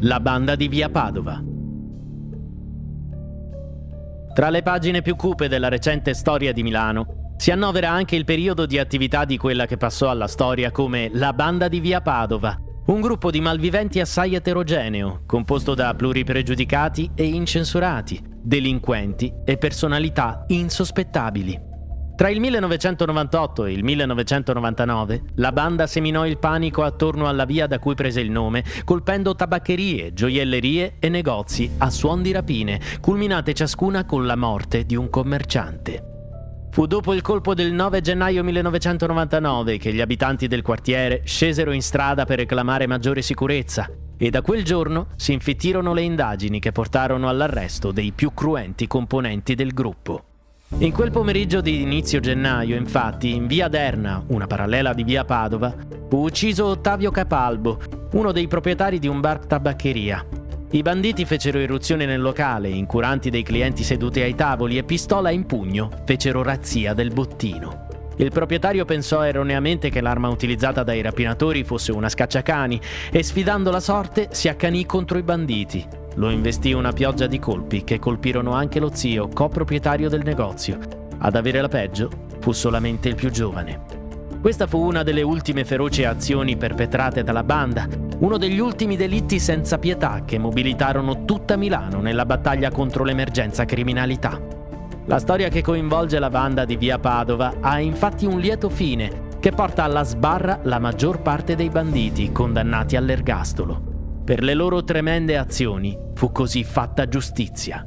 La banda di Via Padova. Tra le pagine più cupe della recente storia di Milano si annovera anche il periodo di attività di quella che passò alla storia come la banda di Via Padova, un gruppo di malviventi assai eterogeneo, composto da pluripregiudicati e incensurati, delinquenti e personalità insospettabili. Tra il 1998 e il 1999 la banda seminò il panico attorno alla via da cui prese il nome, colpendo tabaccherie, gioiellerie e negozi a suon di rapine, culminate ciascuna con la morte di un commerciante. Fu dopo il colpo del 9 gennaio 1999 che gli abitanti del quartiere scesero in strada per reclamare maggiore sicurezza e da quel giorno si infittirono le indagini che portarono all'arresto dei più cruenti componenti del gruppo. In quel pomeriggio di inizio gennaio, infatti, in via Derna, una parallela di via Padova, fu ucciso Ottavio Capalbo, uno dei proprietari di un bar tabaccheria. I banditi fecero irruzione nel locale, incuranti dei clienti seduti ai tavoli e pistola in pugno fecero razzia del bottino. Il proprietario pensò erroneamente che l'arma utilizzata dai rapinatori fosse una scacciacani e sfidando la sorte si accanì contro i banditi. Lo investì una pioggia di colpi che colpirono anche lo zio, coproprietario del negozio. Ad avere la peggio fu solamente il più giovane. Questa fu una delle ultime feroci azioni perpetrate dalla banda, uno degli ultimi delitti senza pietà che mobilitarono tutta Milano nella battaglia contro l'emergenza criminalità. La storia che coinvolge la banda di Via Padova ha infatti un lieto fine che porta alla sbarra la maggior parte dei banditi condannati all'ergastolo. Per le loro tremende azioni fu così fatta giustizia.